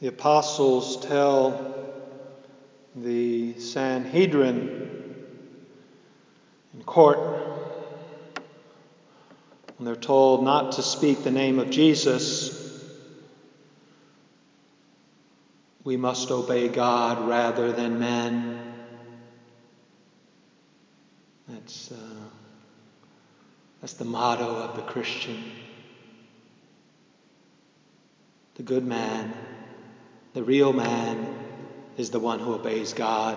The apostles tell the Sanhedrin in court when they're told not to speak the name of Jesus, we must obey God rather than men. That's, uh, that's the motto of the Christian. The good man, the real man, is the one who obeys God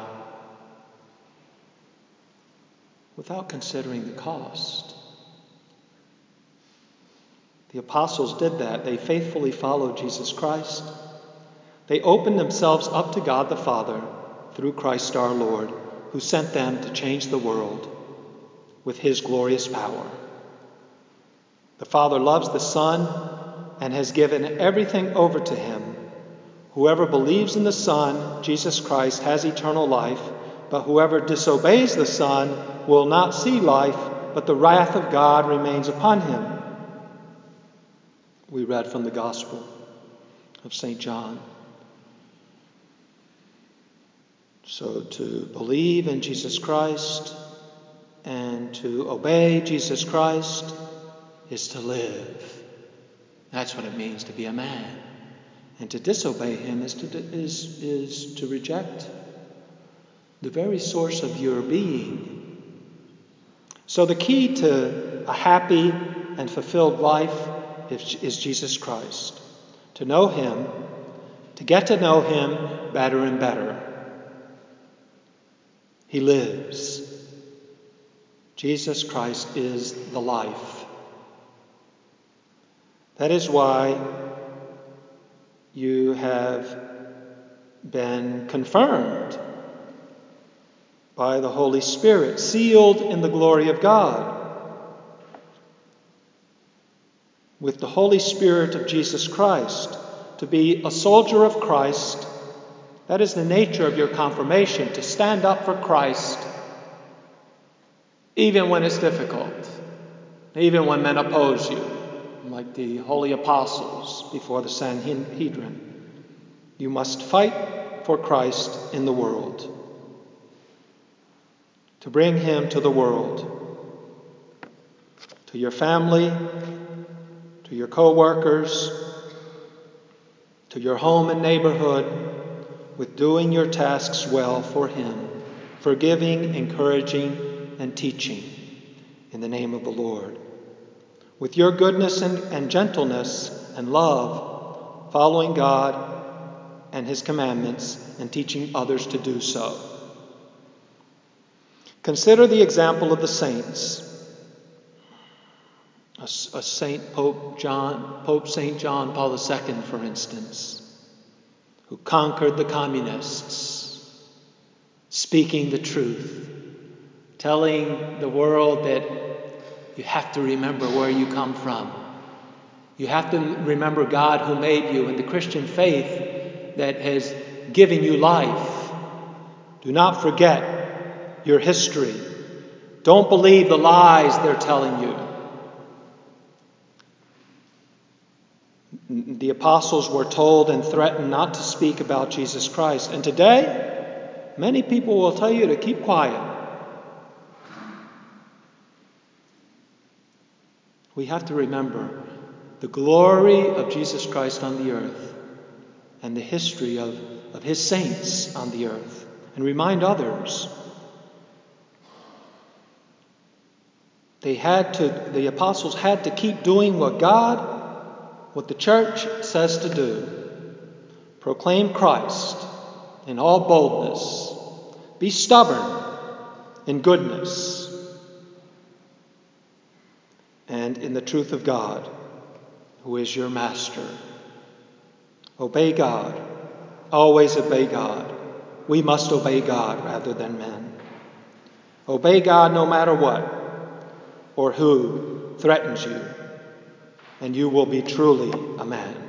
without considering the cost. The apostles did that. They faithfully followed Jesus Christ. They opened themselves up to God the Father through Christ our Lord, who sent them to change the world with his glorious power. The Father loves the Son and has given everything over to him. Whoever believes in the Son, Jesus Christ, has eternal life, but whoever disobeys the Son will not see life, but the wrath of God remains upon him. We read from the Gospel of St. John. So to believe in Jesus Christ and to obey Jesus Christ is to live. That's what it means to be a man. And to disobey him is to, is, is to reject the very source of your being. So the key to a happy and fulfilled life is Jesus Christ. To know Him, to get to know Him better and better. He lives. Jesus Christ is the life. That is why you have been confirmed by the Holy Spirit, sealed in the glory of God. with the Holy Spirit of Jesus Christ, to be a soldier of Christ. That is the nature of your confirmation, to stand up for Christ, even when it's difficult, even when men oppose you, like the holy apostles before the Sanhedrin. You must fight for Christ in the world, to bring him to the world, to your family, to your co-workers, to your home and neighborhood, with doing your tasks well for Him, forgiving, encouraging, and teaching in the name of the Lord. With your goodness and, and gentleness and love, following God and His commandments and teaching others to do so. Consider the example of the saints a, a Saint Pope John, Pope Saint John Paul II, for instance, who conquered the communists, speaking the truth, telling the world that you have to remember where you come from. You have to remember God who made you and the Christian faith that has given you life. Do not forget your history. Don't believe the lies they're telling you. The apostles were told and threatened not to speak about Jesus Christ. And today, many people will tell you to keep quiet. We have to remember the glory of Jesus Christ on the earth and the history of, of his saints on the earth and remind others. They had to, the apostles had to keep doing what God what the church says to do proclaim Christ in all boldness, be stubborn in goodness, and in the truth of God, who is your master. Obey God, always obey God. We must obey God rather than men. Obey God no matter what or who threatens you and you will be truly a man.